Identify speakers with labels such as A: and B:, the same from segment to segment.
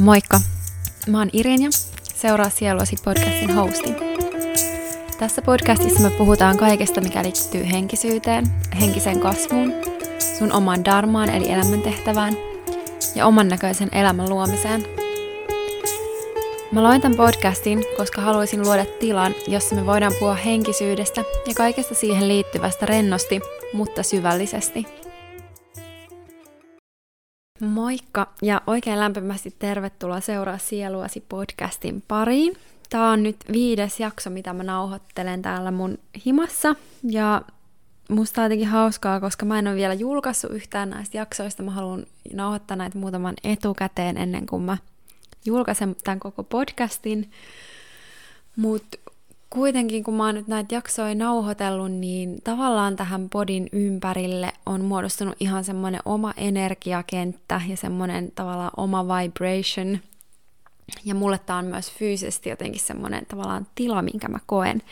A: Moikka! Mä oon Irinja, seuraa Sieluasi podcastin hosti. Tässä podcastissa me puhutaan kaikesta, mikä liittyy henkisyyteen, henkiseen kasvuun, sun omaan darmaan eli elämäntehtävään ja oman näköisen elämän luomiseen. Mä loin tämän podcastin, koska haluaisin luoda tilan, jossa me voidaan puhua henkisyydestä ja kaikesta siihen liittyvästä rennosti, mutta syvällisesti – Moikka ja oikein lämpimästi tervetuloa seuraa Sieluasi podcastin pariin. Tämä on nyt viides jakso, mitä mä nauhoittelen täällä mun himassa ja musta on jotenkin hauskaa, koska mä en ole vielä julkaissut yhtään näistä jaksoista. Mä haluan nauhoittaa näitä muutaman etukäteen ennen kuin mä julkaisen tämän koko podcastin. Mutta kuitenkin kun mä oon nyt näitä jaksoja nauhoitellut, niin tavallaan tähän podin ympärille on muodostunut ihan semmoinen oma energiakenttä ja semmoinen tavallaan oma vibration. Ja mulle tää on myös fyysisesti jotenkin semmoinen tavallaan tila, minkä mä koen,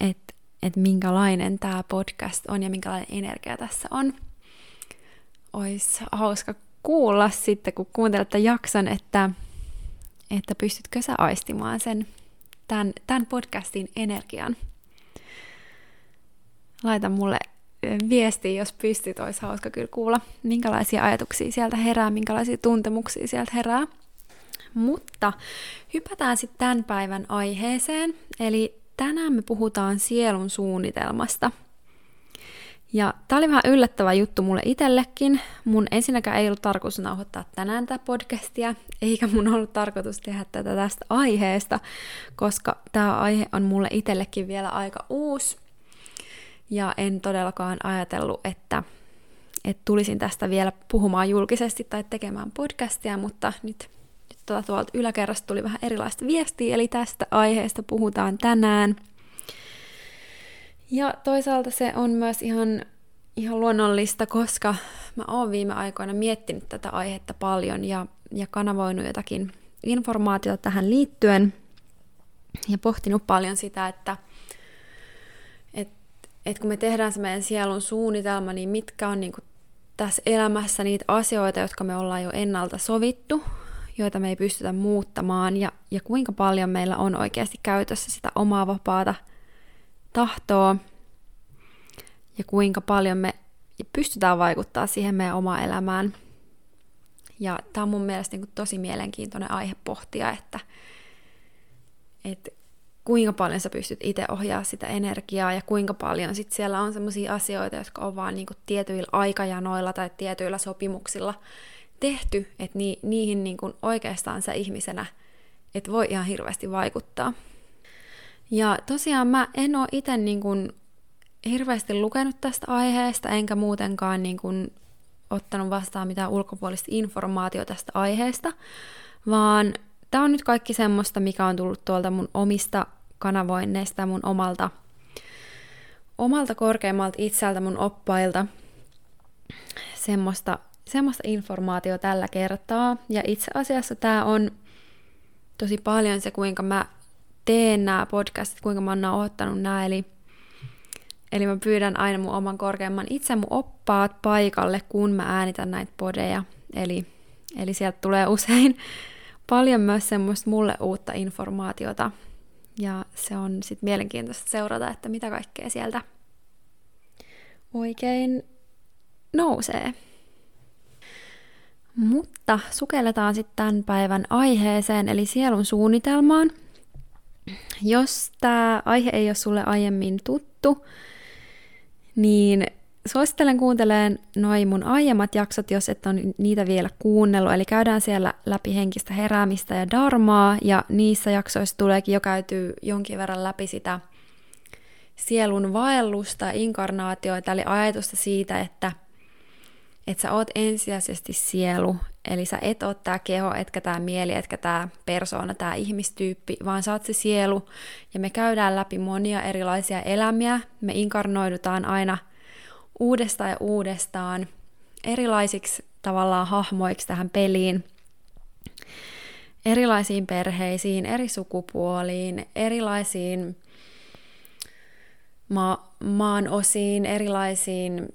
A: että et minkälainen tämä podcast on ja minkälainen energia tässä on. Ois hauska kuulla sitten, kun kuuntelet jakson, että, että pystytkö sä aistimaan sen tämän, tämän podcastin energian. Laita mulle viestiä, jos pystyt, olisi hauska kyllä kuulla, minkälaisia ajatuksia sieltä herää, minkälaisia tuntemuksia sieltä herää. Mutta hypätään sitten tämän päivän aiheeseen, eli tänään me puhutaan sielun suunnitelmasta – ja tää oli vähän yllättävä juttu mulle itsellekin. Mun ensinnäkään ei ollut tarkoitus nauhoittaa tänään tätä podcastia, eikä mun ollut tarkoitus tehdä tätä tästä aiheesta, koska tämä aihe on mulle itsellekin vielä aika uusi. Ja en todellakaan ajatellut, että, että tulisin tästä vielä puhumaan julkisesti tai tekemään podcastia, mutta nyt, nyt tuota tuolta yläkerrasta tuli vähän erilaista viestiä, eli tästä aiheesta puhutaan tänään – ja toisaalta se on myös ihan, ihan luonnollista, koska mä oon viime aikoina miettinyt tätä aihetta paljon ja, ja kanavoinut jotakin informaatiota tähän liittyen. Ja pohtinut paljon sitä, että et, et kun me tehdään se meidän sielun suunnitelma, niin mitkä on niin tässä elämässä niitä asioita, jotka me ollaan jo ennalta sovittu, joita me ei pystytä muuttamaan, ja, ja kuinka paljon meillä on oikeasti käytössä sitä omaa vapaata tahtoa ja kuinka paljon me pystytään vaikuttaa siihen meidän omaan elämään. Ja tämä on mun mielestä niin tosi mielenkiintoinen aihe pohtia, että, että kuinka paljon sä pystyt itse ohjaa sitä energiaa ja kuinka paljon sit siellä on sellaisia asioita, jotka on vaan niin tietyillä aikajanoilla tai tietyillä sopimuksilla tehty, että ni, niihin niin oikeastaan sä ihmisenä et voi ihan hirveästi vaikuttaa. Ja tosiaan mä en ole itse niin kuin hirveästi lukenut tästä aiheesta, enkä muutenkaan niin kuin ottanut vastaan mitään ulkopuolista informaatiota tästä aiheesta, vaan tämä on nyt kaikki semmoista, mikä on tullut tuolta mun omista kanavoinneista mun omalta, omalta korkeammalta itseltä mun oppailta semmoista, semmoista informaatiota tällä kertaa. Ja itse asiassa tämä on tosi paljon se, kuinka mä teen nämä podcastit, kuinka mä oon nauhoittanut nämä, eli, eli mä pyydän aina mun oman korkeamman itse mun oppaat paikalle, kun mä äänitän näitä podeja, eli, eli sieltä tulee usein paljon myös semmoista mulle uutta informaatiota, ja se on sitten mielenkiintoista seurata, että mitä kaikkea sieltä oikein nousee. Mutta sukelletaan sitten tämän päivän aiheeseen, eli sielun suunnitelmaan – jos tämä aihe ei ole sulle aiemmin tuttu, niin suosittelen kuuntelemaan noin mun aiemmat jaksot, jos et ole niitä vielä kuunnellut. Eli käydään siellä läpi henkistä heräämistä ja darmaa, ja niissä jaksoissa tuleekin jo käyty jonkin verran läpi sitä sielun vaellusta, inkarnaatioita, eli ajatusta siitä, että, että sä oot ensisijaisesti sielu, Eli sä et ole tämä keho, etkä tämä mieli, etkä tämä persoona, tämä ihmistyyppi, vaan sä oot se sielu. Ja me käydään läpi monia erilaisia elämiä. Me inkarnoidutaan aina uudestaan ja uudestaan erilaisiksi tavallaan hahmoiksi tähän peliin. Erilaisiin perheisiin, eri sukupuoliin, erilaisiin ma- maan osiin, erilaisiin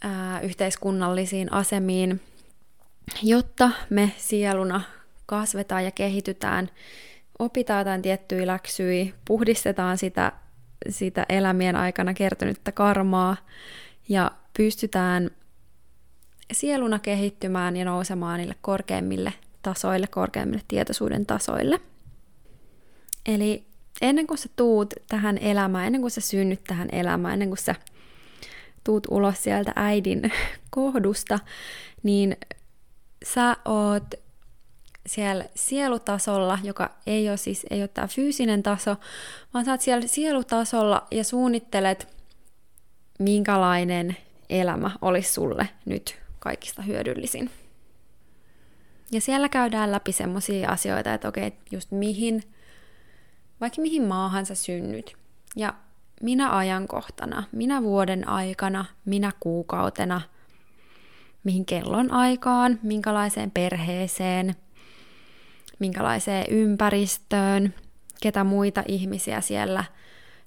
A: ää, yhteiskunnallisiin asemiin – jotta me sieluna kasvetaan ja kehitytään, opitaan jotain tiettyjä läksyjä, puhdistetaan sitä, sitä elämien aikana kertynyttä karmaa ja pystytään sieluna kehittymään ja nousemaan niille korkeimmille tasoille, korkeimmille tietoisuuden tasoille. Eli ennen kuin sä tuut tähän elämään, ennen kuin sä synnyt tähän elämään, ennen kuin sä tuut ulos sieltä äidin kohdusta, niin sä oot siellä sielutasolla, joka ei ole siis ei ole tämä fyysinen taso, vaan sä oot siellä sielutasolla ja suunnittelet, minkälainen elämä olisi sulle nyt kaikista hyödyllisin. Ja siellä käydään läpi semmoisia asioita, että okei, just mihin, vaikka mihin maahan sä synnyt. Ja minä ajankohtana, minä vuoden aikana, minä kuukautena, mihin kellon aikaan, minkälaiseen perheeseen, minkälaiseen ympäristöön, ketä muita ihmisiä siellä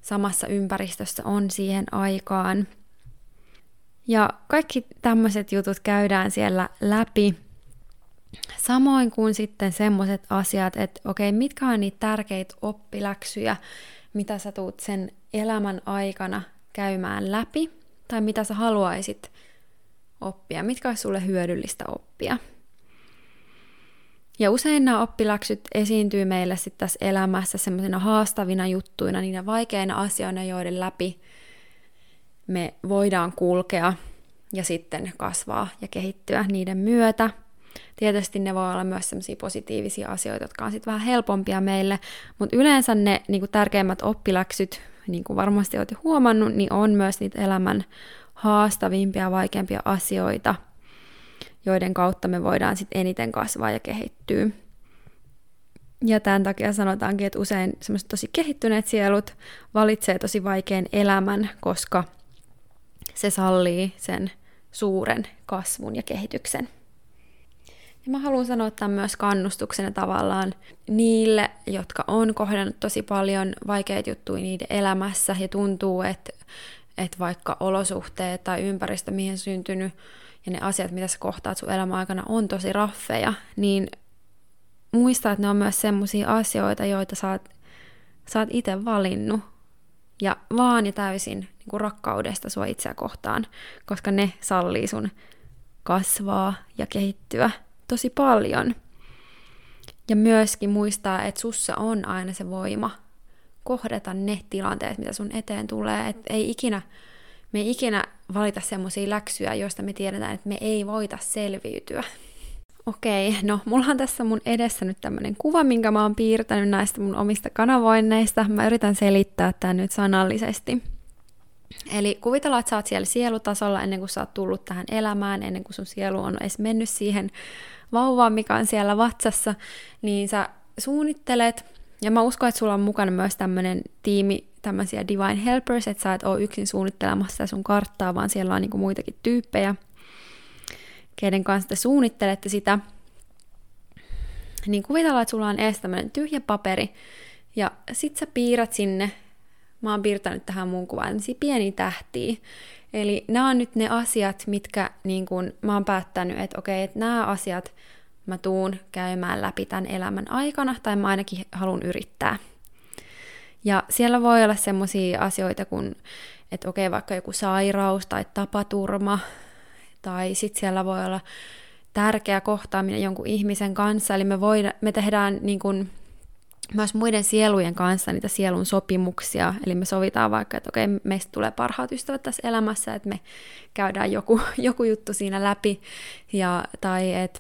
A: samassa ympäristössä on siihen aikaan. Ja kaikki tämmöiset jutut käydään siellä läpi. Samoin kuin sitten semmoiset asiat, että okei, mitkä on niitä tärkeitä oppiläksyjä, mitä sä tuut sen elämän aikana käymään läpi, tai mitä sä haluaisit oppia, mitkä olisi sulle hyödyllistä oppia. Ja usein nämä oppiläksyt esiintyy meille sitten tässä elämässä semmoisina haastavina juttuina, niinä vaikeina asioina, joiden läpi me voidaan kulkea ja sitten kasvaa ja kehittyä niiden myötä. Tietysti ne voi olla myös sellaisia positiivisia asioita, jotka on sitten vähän helpompia meille, mutta yleensä ne niin kuin tärkeimmät oppiläksyt, niin kuin varmasti olette huomannut, niin on myös niitä elämän haastavimpia vaikeampia asioita, joiden kautta me voidaan sitten eniten kasvaa ja kehittyä. Ja tämän takia sanotaankin, että usein semmoiset tosi kehittyneet sielut valitsee tosi vaikean elämän, koska se sallii sen suuren kasvun ja kehityksen. Ja mä haluan sanoa tämän myös kannustuksena tavallaan niille, jotka on kohdannut tosi paljon vaikeita juttuja niiden elämässä ja tuntuu, että, että vaikka olosuhteet tai ympäristö, mihin syntynyt ja ne asiat, mitä sä kohtaat sun elämän aikana, on tosi raffeja, niin muista, että ne on myös semmoisia asioita, joita sä oot, sä oot itse valinnut ja vaan ja täysin niin kuin rakkaudesta sua itseä kohtaan, koska ne sallii sun kasvaa ja kehittyä tosi paljon. Ja myöskin muistaa, että sussa on aina se voima kohdata ne tilanteet, mitä sun eteen tulee. Että ei ikinä, me ei ikinä valita semmoisia läksyjä, joista me tiedetään, että me ei voita selviytyä. Okei, no mulla on tässä mun edessä nyt tämmönen kuva, minkä mä oon piirtänyt näistä mun omista kanavoinneista. Mä yritän selittää tämän nyt sanallisesti. Eli kuvitellaan, että sä oot siellä sielutasolla ennen kuin sä oot tullut tähän elämään, ennen kuin sun sielu on edes mennyt siihen vauvaan, mikä on siellä vatsassa, niin sä suunnittelet, ja mä uskon, että sulla on mukana myös tämmöinen tiimi, tämmöisiä divine helpers, että sä et ole yksin suunnittelemassa sun karttaa, vaan siellä on niinku muitakin tyyppejä, keiden kanssa te suunnittelette sitä, niin kuvitellaan, että sulla on edes tämmöinen tyhjä paperi, ja sit sä piirrät sinne, mä oon piirtänyt tähän mun kuvaan, pieniä tähtiä, Eli nämä on nyt ne asiat, mitkä niin kun, mä oon päättänyt, että okei, että nämä asiat mä tuun käymään läpi tämän elämän aikana, tai mä ainakin haluan yrittää. Ja siellä voi olla semmoisia asioita kuin, että okei, vaikka joku sairaus tai tapaturma, tai sitten siellä voi olla tärkeä kohtaaminen jonkun ihmisen kanssa, eli me, voida, me tehdään niin kun, myös muiden sielujen kanssa niitä sielun sopimuksia. Eli me sovitaan vaikka, että okei, meistä tulee parhaat ystävät tässä elämässä, että me käydään joku, joku juttu siinä läpi. Ja, tai että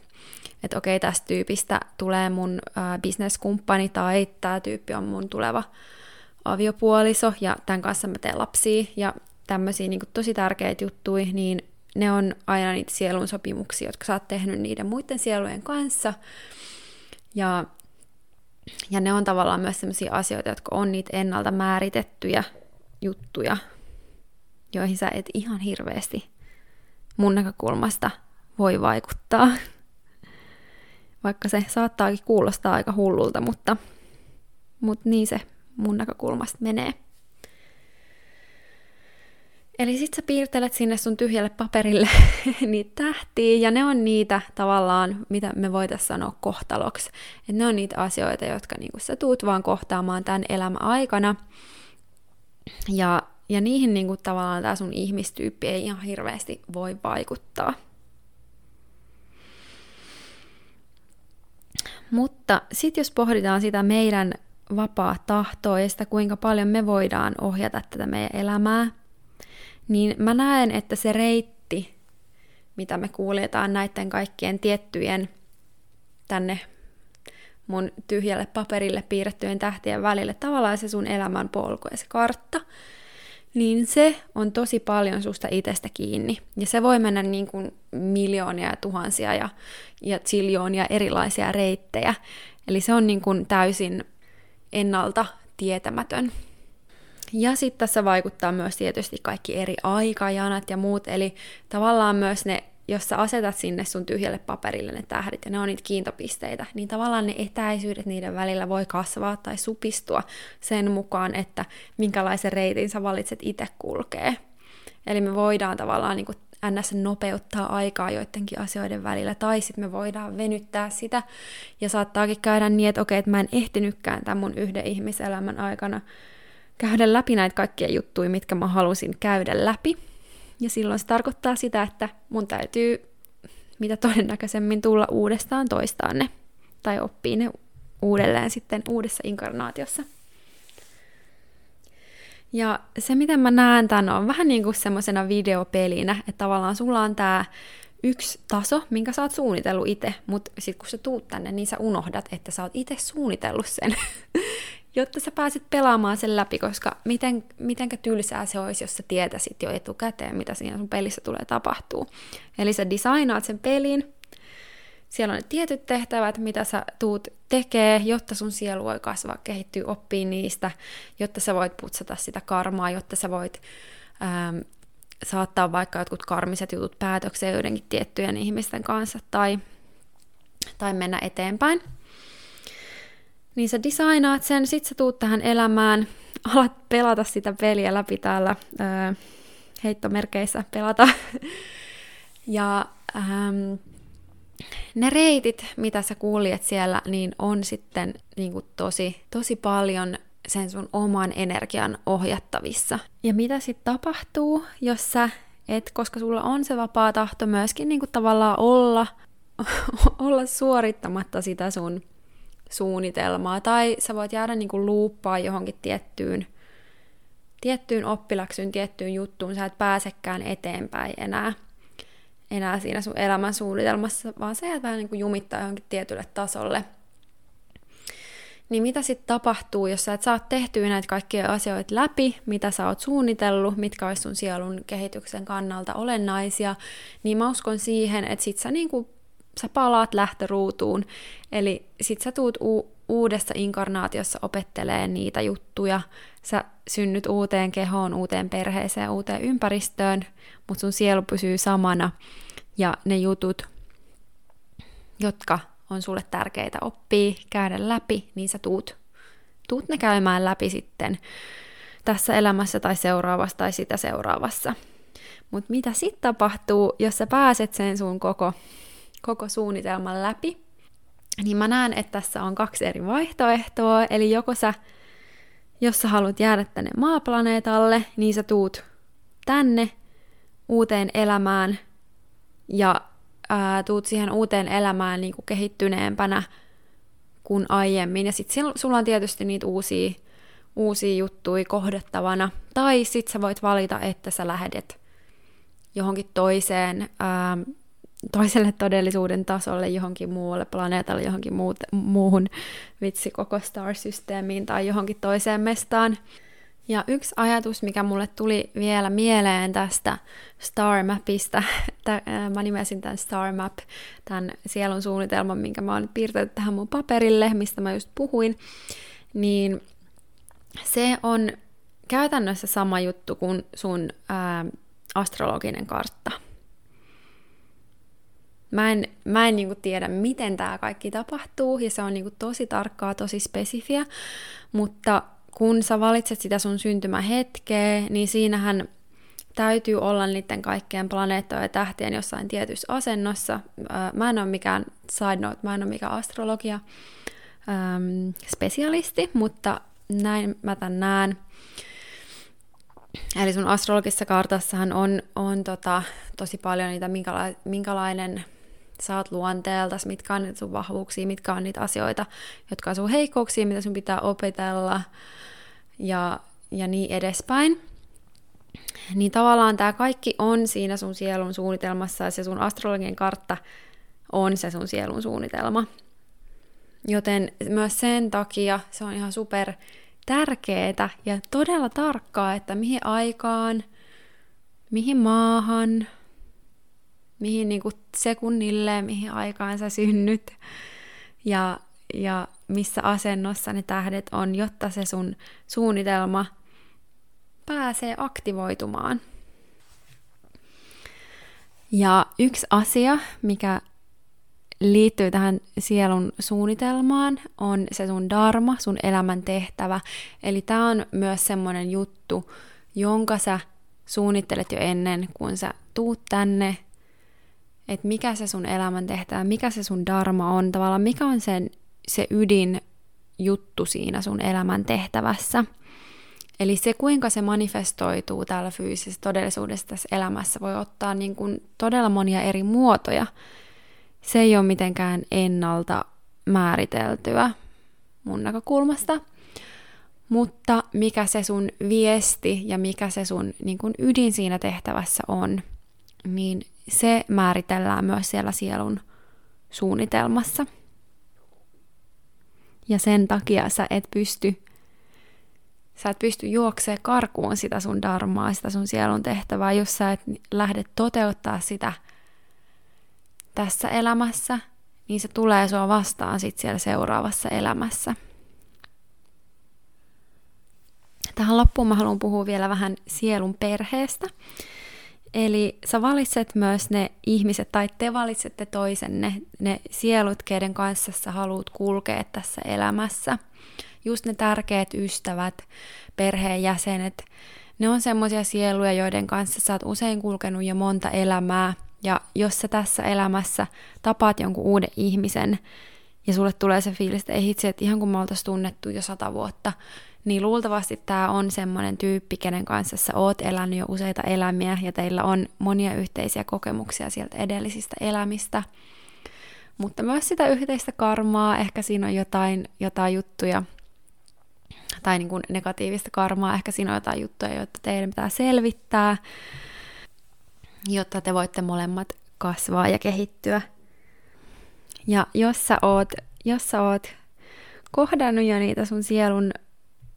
A: että okei, tästä tyypistä tulee mun bisneskumppani tai tämä tyyppi on mun tuleva aviopuoliso ja tämän kanssa mä teen lapsia ja tämmöisiä niin tosi tärkeitä juttuja, niin ne on aina niitä sielun sopimuksia, jotka sä oot tehnyt niiden muiden sielujen kanssa. Ja ja ne on tavallaan myös sellaisia asioita, jotka on niitä ennalta määritettyjä juttuja, joihin sä et ihan hirveästi mun näkökulmasta voi vaikuttaa. Vaikka se saattaakin kuulostaa aika hullulta, mutta, mutta niin se mun näkökulmasta menee. Eli sit sä piirtelet sinne sun tyhjälle paperille niitä tähtiä, ja ne on niitä tavallaan, mitä me voitaisiin sanoa kohtaloksi. Et ne on niitä asioita, jotka niinku sä tuut vaan kohtaamaan tämän elämän aikana. Ja, ja niihin niinku tavallaan tämä sun ihmistyyppi ei ihan hirveästi voi vaikuttaa. Mutta sitten jos pohditaan sitä meidän vapaa tahtoa ja sitä, kuinka paljon me voidaan ohjata tätä meidän elämää, niin mä näen, että se reitti, mitä me kuljetaan näiden kaikkien tiettyjen tänne mun tyhjälle paperille piirrettyjen tähtien välille, tavallaan se sun elämän polku ja se kartta, niin se on tosi paljon susta itsestä kiinni. Ja se voi mennä niin kuin miljoonia ja tuhansia ja, ja ziljoonia erilaisia reittejä. Eli se on niin kuin täysin ennalta tietämätön. Ja sitten tässä vaikuttaa myös tietysti kaikki eri aikajanat ja muut, eli tavallaan myös ne, jos sä asetat sinne sun tyhjälle paperille ne tähdit, ja ne on niitä kiintopisteitä, niin tavallaan ne etäisyydet niiden välillä voi kasvaa tai supistua sen mukaan, että minkälaisen reitin sä valitset itse kulkee. Eli me voidaan tavallaan niin kuin ns. nopeuttaa aikaa joidenkin asioiden välillä, tai sitten me voidaan venyttää sitä, ja saattaakin käydä niin, että okei, että mä en ehtinytkään tämän mun yhden ihmiselämän aikana käydä läpi näitä kaikkia juttuja, mitkä mä halusin käydä läpi. Ja silloin se tarkoittaa sitä, että mun täytyy mitä todennäköisemmin tulla uudestaan toistaan ne, tai oppii ne uudelleen sitten uudessa inkarnaatiossa. Ja se, miten mä näen tämän, on vähän niin kuin semmoisena videopelinä, että tavallaan sulla on tämä yksi taso, minkä sä oot suunnitellut itse, mutta sitten kun sä tuut tänne, niin sä unohdat, että sä oot itse suunnitellut sen. jotta sä pääsit pelaamaan sen läpi, koska miten, mitenkä tylsää se olisi, jos sä tietäisit jo etukäteen, mitä siinä sun pelissä tulee tapahtuu. Eli sä designaat sen pelin, siellä on ne tietyt tehtävät, mitä sä tuut tekee, jotta sun sielu voi kasvaa, kehittyä, oppii niistä, jotta sä voit putsata sitä karmaa, jotta sä voit ähm, saattaa vaikka jotkut karmiset jutut päätökseen joidenkin tiettyjen ihmisten kanssa tai, tai mennä eteenpäin niin sä designaat sen, sit sä tuut tähän elämään, alat pelata sitä peliä läpi täällä öö, heittomerkeissä pelata. ja ähm, ne reitit, mitä sä kuljet siellä, niin on sitten niin kuin tosi, tosi paljon sen sun oman energian ohjattavissa. Ja mitä sitten tapahtuu, jos sä et, koska sulla on se vapaa tahto myöskin niin kuin tavallaan olla, olla suorittamatta sitä sun suunnitelmaa, tai sä voit jäädä niin kuin luuppaa johonkin tiettyyn, tiettyyn oppilaksyyn, tiettyyn juttuun, sä et pääsekään eteenpäin enää, enää siinä sun elämän suunnitelmassa, vaan sä jäät vähän niin kuin jumittaa johonkin tietylle tasolle. Niin mitä sitten tapahtuu, jos sä et saa tehtyä näitä kaikkia asioita läpi, mitä sä oot suunnitellut, mitkä olisi sun sielun kehityksen kannalta olennaisia, niin mä uskon siihen, että sit sä niinku sä palaat lähtöruutuun, eli sit sä tuut u- uudessa inkarnaatiossa opettelee niitä juttuja, sä synnyt uuteen kehoon, uuteen perheeseen, uuteen ympäristöön, mutta sun sielu pysyy samana, ja ne jutut, jotka on sulle tärkeitä oppii, käydä läpi, niin sä tuut, tuut ne käymään läpi sitten tässä elämässä tai seuraavassa tai sitä seuraavassa. Mutta mitä sitten tapahtuu, jos sä pääset sen sun koko koko suunnitelman läpi, niin mä näen, että tässä on kaksi eri vaihtoehtoa. Eli joko sä, jos sä haluat jäädä tänne maaplaneetalle, niin sä tuut tänne uuteen elämään ja ää, tuut siihen uuteen elämään niin kuin kehittyneempänä kuin aiemmin. Ja sitten sulla on tietysti niitä uusia, uusia juttuja kohdattavana. Tai sitten sä voit valita, että sä lähdet johonkin toiseen ää, toiselle todellisuuden tasolle, johonkin muualle planeetalle, johonkin muut, muuhun vitsi koko star-systeemiin tai johonkin toiseen mestaan. Ja yksi ajatus, mikä mulle tuli vielä mieleen tästä Star Mapista, mä nimesin tämän Star Map, tämän sielun suunnitelman, minkä mä oon piirtänyt tähän mun paperille, mistä mä just puhuin, niin se on käytännössä sama juttu kuin sun ää, astrologinen kartta – Mä en, mä en niinku tiedä, miten tämä kaikki tapahtuu, ja se on niinku tosi tarkkaa, tosi spesifiä, mutta kun sä valitset sitä sun syntymähetkeä, niin siinähän täytyy olla niiden kaikkien planeettojen ja tähtien jossain tietyssä asennossa. Mä en ole mikään, side note, mä en ole mikään astrologia ähm, spesialisti, mutta näin mä tämän näen. Eli sun astrologisessa kartassahan on, on tota, tosi paljon niitä, minkäla- minkälainen sä oot luonteeltas, mitkä on niitä sun vahvuuksia, mitkä on niitä asioita, jotka on sun heikkouksia, mitä sun pitää opetella ja, ja niin edespäin. Niin tavallaan tämä kaikki on siinä sun sielun suunnitelmassa ja se sun astrologinen kartta on se sun sielun suunnitelma. Joten myös sen takia se on ihan super tärkeää ja todella tarkkaa, että mihin aikaan, mihin maahan, mihin niin kuin sekunnille, mihin aikaan sä synnyt ja, ja missä asennossa ne tähdet on, jotta se sun suunnitelma pääsee aktivoitumaan. Ja yksi asia, mikä liittyy tähän sielun suunnitelmaan, on se sun dharma, sun elämän tehtävä. Eli tämä on myös semmoinen juttu, jonka sä suunnittelet jo ennen kuin sä tuut tänne, että mikä se sun elämän tehtävä, mikä se sun dharma on, tavallaan mikä on sen, se ydin juttu siinä sun elämän tehtävässä. Eli se, kuinka se manifestoituu täällä fyysisessä todellisuudessa tässä elämässä, voi ottaa niin kuin todella monia eri muotoja se ei ole mitenkään ennalta määriteltyä mun näkökulmasta. Mutta mikä se sun viesti ja mikä se sun niin kun ydin siinä tehtävässä on, niin se määritellään myös siellä sielun suunnitelmassa. Ja sen takia sä et pysty, sä et pysty juoksemaan karkuun sitä sun darmaa, sitä sun sielun tehtävää, jos sä et lähde toteuttaa sitä – tässä elämässä, niin se tulee sua vastaan sit siellä seuraavassa elämässä. Tähän loppuun mä haluan puhua vielä vähän sielun perheestä. Eli sä valitset myös ne ihmiset, tai te valitsette toisenne, ne sielut, keiden kanssa sä haluat kulkea tässä elämässä. Just ne tärkeät ystävät, perheenjäsenet, ne on semmoisia sieluja, joiden kanssa sä oot usein kulkenut jo monta elämää – ja jos sä tässä elämässä tapaat jonkun uuden ihmisen ja sulle tulee se fiilis, että ei hitsi, että ihan kun me oltaisiin tunnettu jo sata vuotta, niin luultavasti tämä on semmoinen tyyppi, kenen kanssa sä oot elänyt jo useita elämiä ja teillä on monia yhteisiä kokemuksia sieltä edellisistä elämistä. Mutta myös sitä yhteistä karmaa, ehkä siinä on jotain, jotain juttuja, tai niin kuin negatiivista karmaa, ehkä siinä on jotain juttuja, joita teidän pitää selvittää jotta te voitte molemmat kasvaa ja kehittyä. Ja jos sä oot, jos sä oot kohdannut jo niitä sun sielun,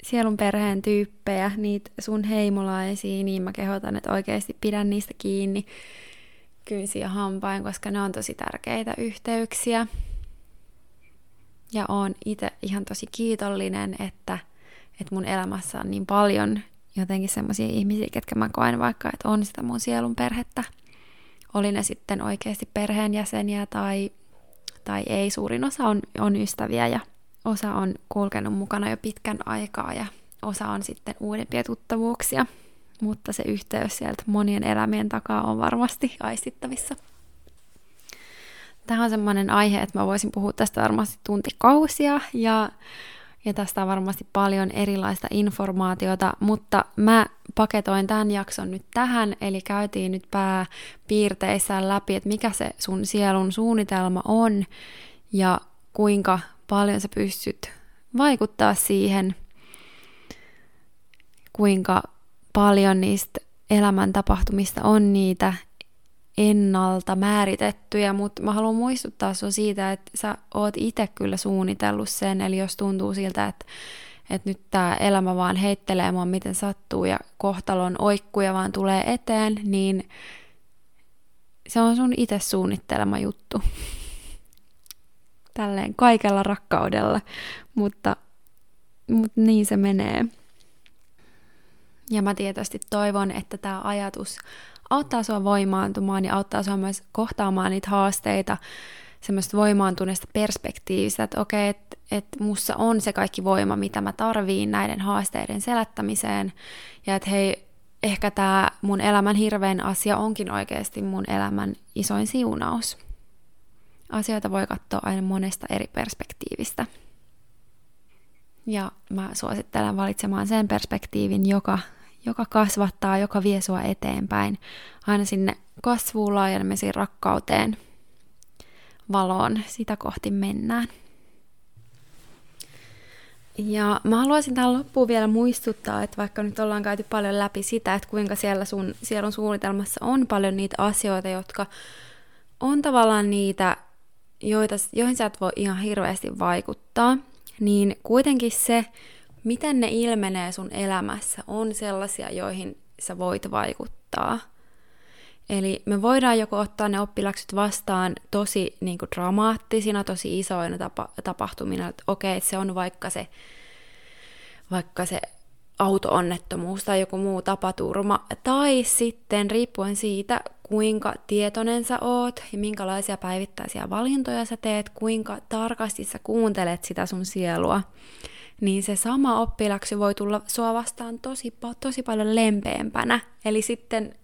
A: sielun perheen tyyppejä, niitä sun heimolaisia, niin mä kehotan, että oikeasti pidän niistä kiinni kynsi ja hampain, koska ne on tosi tärkeitä yhteyksiä. Ja oon itse ihan tosi kiitollinen, että, että mun elämässä on niin paljon jotenkin semmoisia ihmisiä, ketkä mä koen vaikka, että on sitä mun sielun perhettä. Oli ne sitten oikeasti perheenjäseniä tai, tai ei. Suurin osa on, on ystäviä ja osa on kulkenut mukana jo pitkän aikaa ja osa on sitten uudempia tuttavuuksia. Mutta se yhteys sieltä monien elämien takaa on varmasti aistittavissa. Tämä on semmoinen aihe, että mä voisin puhua tästä varmasti tuntikausia ja ja tästä on varmasti paljon erilaista informaatiota, mutta mä paketoin tämän jakson nyt tähän, eli käytiin nyt pääpiirteissään läpi, että mikä se sun sielun suunnitelma on ja kuinka paljon sä pystyt vaikuttaa siihen, kuinka paljon niistä elämän tapahtumista on niitä ennalta määritettyjä, mutta mä haluan muistuttaa sinua siitä, että sä oot itse kyllä suunnitellut sen, eli jos tuntuu siltä, että, että nyt tämä elämä vaan heittelee mua miten sattuu ja kohtalon oikkuja vaan tulee eteen, niin se on sun itse suunnittelema juttu. Tälleen kaikella rakkaudella, mutta, mutta niin se menee. Ja mä tietysti toivon, että tämä ajatus auttaa sua voimaantumaan ja auttaa sua myös kohtaamaan niitä haasteita semmoista voimaantuneesta perspektiivistä, että okei, että et mussa on se kaikki voima, mitä mä tarviin näiden haasteiden selättämiseen, ja että hei, ehkä tämä mun elämän hirvein asia onkin oikeasti mun elämän isoin siunaus. Asioita voi katsoa aina monesta eri perspektiivistä. Ja mä suosittelen valitsemaan sen perspektiivin, joka, joka kasvattaa, joka vie sua eteenpäin, aina sinne kasvuun, laajenemisiin, rakkauteen, valoon, sitä kohti mennään. Ja mä haluaisin tähän loppuun vielä muistuttaa, että vaikka nyt ollaan käyty paljon läpi sitä, että kuinka siellä sun sielun suunnitelmassa on paljon niitä asioita, jotka on tavallaan niitä, joita, joihin sä et voi ihan hirveästi vaikuttaa, niin kuitenkin se, miten ne ilmenee sun elämässä, on sellaisia, joihin sä voit vaikuttaa. Eli me voidaan joko ottaa ne oppiläksyt vastaan tosi niin kuin dramaattisina, tosi isoina tapa, tapahtumina, että okei, että se on vaikka se, vaikka se auto-onnettomuus tai joku muu tapaturma, tai sitten riippuen siitä, kuinka tietoinen sä oot ja minkälaisia päivittäisiä valintoja sä teet, kuinka tarkasti sä kuuntelet sitä sun sielua, niin se sama oppiläksy voi tulla sua vastaan tosi, tosi paljon lempeämpänä. Eli sitten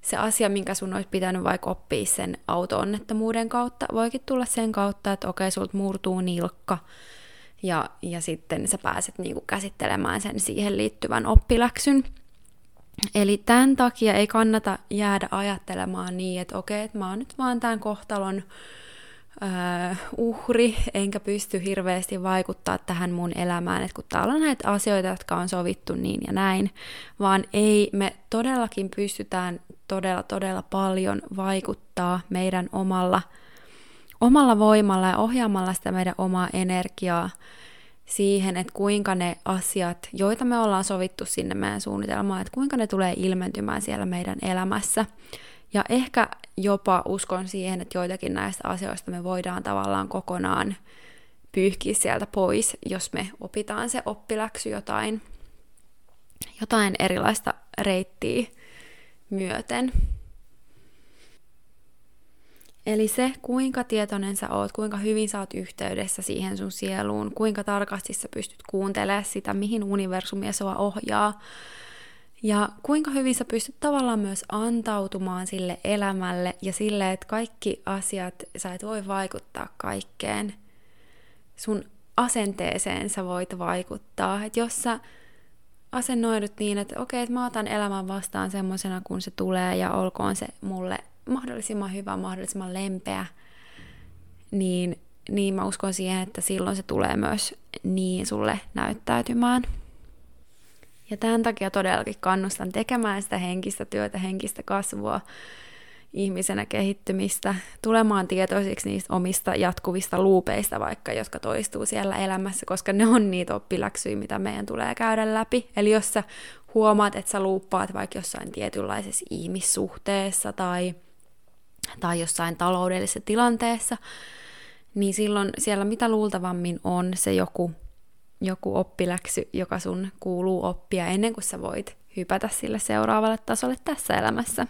A: se asia, minkä sun olisi pitänyt vaikka oppia sen auto-onnettomuuden kautta, voikin tulla sen kautta, että okei, sulta murtuu nilkka, ja, ja sitten sä pääset niinku käsittelemään sen siihen liittyvän oppiläksyn. Eli tämän takia ei kannata jäädä ajattelemaan niin, että okei, että mä oon nyt vaan tämän kohtalon uh, uhri, enkä pysty hirveästi vaikuttaa tähän mun elämään, että kun täällä on näitä asioita, jotka on sovittu niin ja näin, vaan ei, me todellakin pystytään todella, todella paljon vaikuttaa meidän omalla, omalla voimalla ja ohjaamalla sitä meidän omaa energiaa siihen, että kuinka ne asiat, joita me ollaan sovittu sinne meidän suunnitelmaan, että kuinka ne tulee ilmentymään siellä meidän elämässä. Ja ehkä jopa uskon siihen, että joitakin näistä asioista me voidaan tavallaan kokonaan pyyhkiä sieltä pois, jos me opitaan se oppiläksy jotain, jotain erilaista reittiä myöten. Eli se, kuinka tietoinen sä oot, kuinka hyvin sä oot yhteydessä siihen sun sieluun, kuinka tarkasti sä pystyt kuuntelemaan sitä, mihin universumia sua ohjaa, ja kuinka hyvin sä pystyt tavallaan myös antautumaan sille elämälle ja sille, että kaikki asiat, sä et voi vaikuttaa kaikkeen. Sun asenteeseen sä voit vaikuttaa. Että jos sä asennoidut niin, että okei, että mä otan elämän vastaan semmoisena, kun se tulee ja olkoon se mulle mahdollisimman hyvä, mahdollisimman lempeä, niin, niin mä uskon siihen, että silloin se tulee myös niin sulle näyttäytymään. Ja tämän takia todellakin kannustan tekemään sitä henkistä työtä, henkistä kasvua, ihmisenä kehittymistä, tulemaan tietoisiksi niistä omista jatkuvista luupeista vaikka, jotka toistuu siellä elämässä, koska ne on niitä oppiläksyjä, mitä meidän tulee käydä läpi. Eli jos sä huomaat, että sä luuppaat vaikka jossain tietynlaisessa ihmissuhteessa tai, tai jossain taloudellisessa tilanteessa, niin silloin siellä mitä luultavammin on se joku joku oppiläksy, joka sun kuuluu oppia ennen kuin sä voit hypätä sille seuraavalle tasolle tässä elämässä.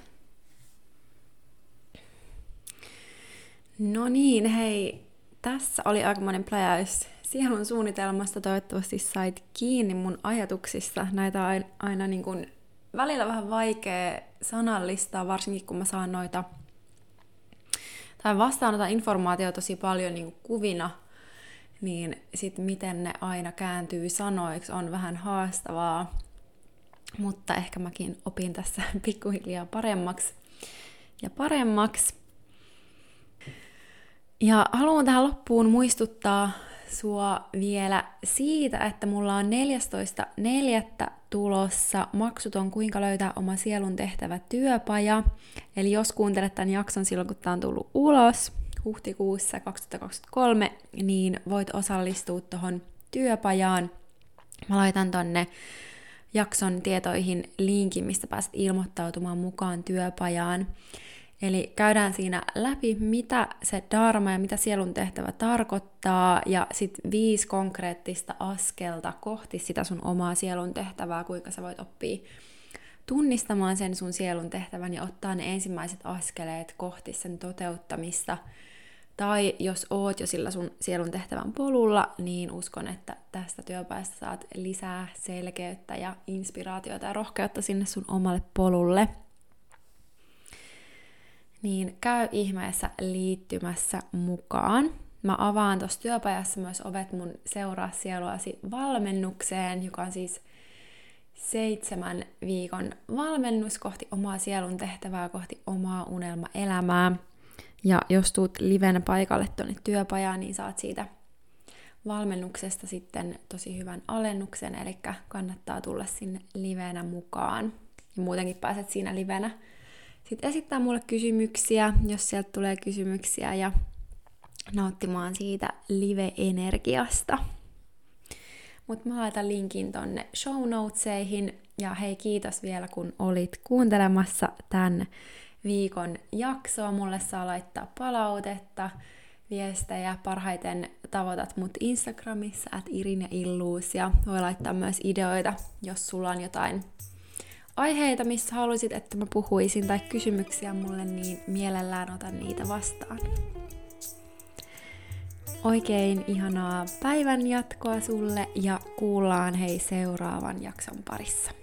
A: No niin, hei, tässä oli aikamoinen pläjäys sielun suunnitelmasta. Toivottavasti sait kiinni mun ajatuksista. Näitä on aina niin kuin välillä vähän vaikea sanallistaa, varsinkin kun mä saan noita tai vastaanotan informaatiota tosi paljon niin kuin kuvina – niin sitten miten ne aina kääntyy sanoiksi on vähän haastavaa. Mutta ehkä mäkin opin tässä pikkuhiljaa paremmaksi ja paremmaksi. Ja haluan tähän loppuun muistuttaa sua vielä siitä, että mulla on 14.4. tulossa maksuton kuinka löytää oma sielun tehtävä työpaja. Eli jos kuuntelet tämän jakson silloin, kun tämä on tullut ulos, huhtikuussa 2023, niin voit osallistua tuohon työpajaan. Mä laitan tonne jakson tietoihin linkin, mistä pääset ilmoittautumaan mukaan työpajaan. Eli käydään siinä läpi, mitä se dharma ja mitä sielun tehtävä tarkoittaa, ja sitten viisi konkreettista askelta kohti sitä sun omaa sielun tehtävää, kuinka sä voit oppia tunnistamaan sen sun sielun tehtävän ja ottaa ne ensimmäiset askeleet kohti sen toteuttamista – Tai jos oot jo sillä sun sielun tehtävän polulla, niin uskon, että tästä työpajasta saat lisää selkeyttä ja inspiraatiota ja rohkeutta sinne sun omalle polulle. Niin käy ihmeessä liittymässä mukaan. Mä avaan tuossa työpajassa myös ovet mun Seuraa sieluasi valmennukseen, joka on siis seitsemän viikon valmennus kohti omaa sielun tehtävää, kohti omaa unelmaelämää. Ja jos tuut livenä paikalle tuonne työpajaan, niin saat siitä valmennuksesta sitten tosi hyvän alennuksen, eli kannattaa tulla sinne livenä mukaan. Ja muutenkin pääset siinä livenä sitten esittää mulle kysymyksiä, jos sieltä tulee kysymyksiä, ja nauttimaan siitä live-energiasta. Mutta mä laitan linkin tonne show notesihin, ja hei kiitos vielä kun olit kuuntelemassa tämän viikon jaksoa. Mulle saa laittaa palautetta, viestejä. Parhaiten tavoitat mut Instagramissa, at Irin ja Illuus, ja voi laittaa myös ideoita, jos sulla on jotain aiheita, missä haluaisit, että mä puhuisin, tai kysymyksiä mulle, niin mielellään otan niitä vastaan. Oikein ihanaa päivän jatkoa sulle ja kuullaan hei seuraavan jakson parissa.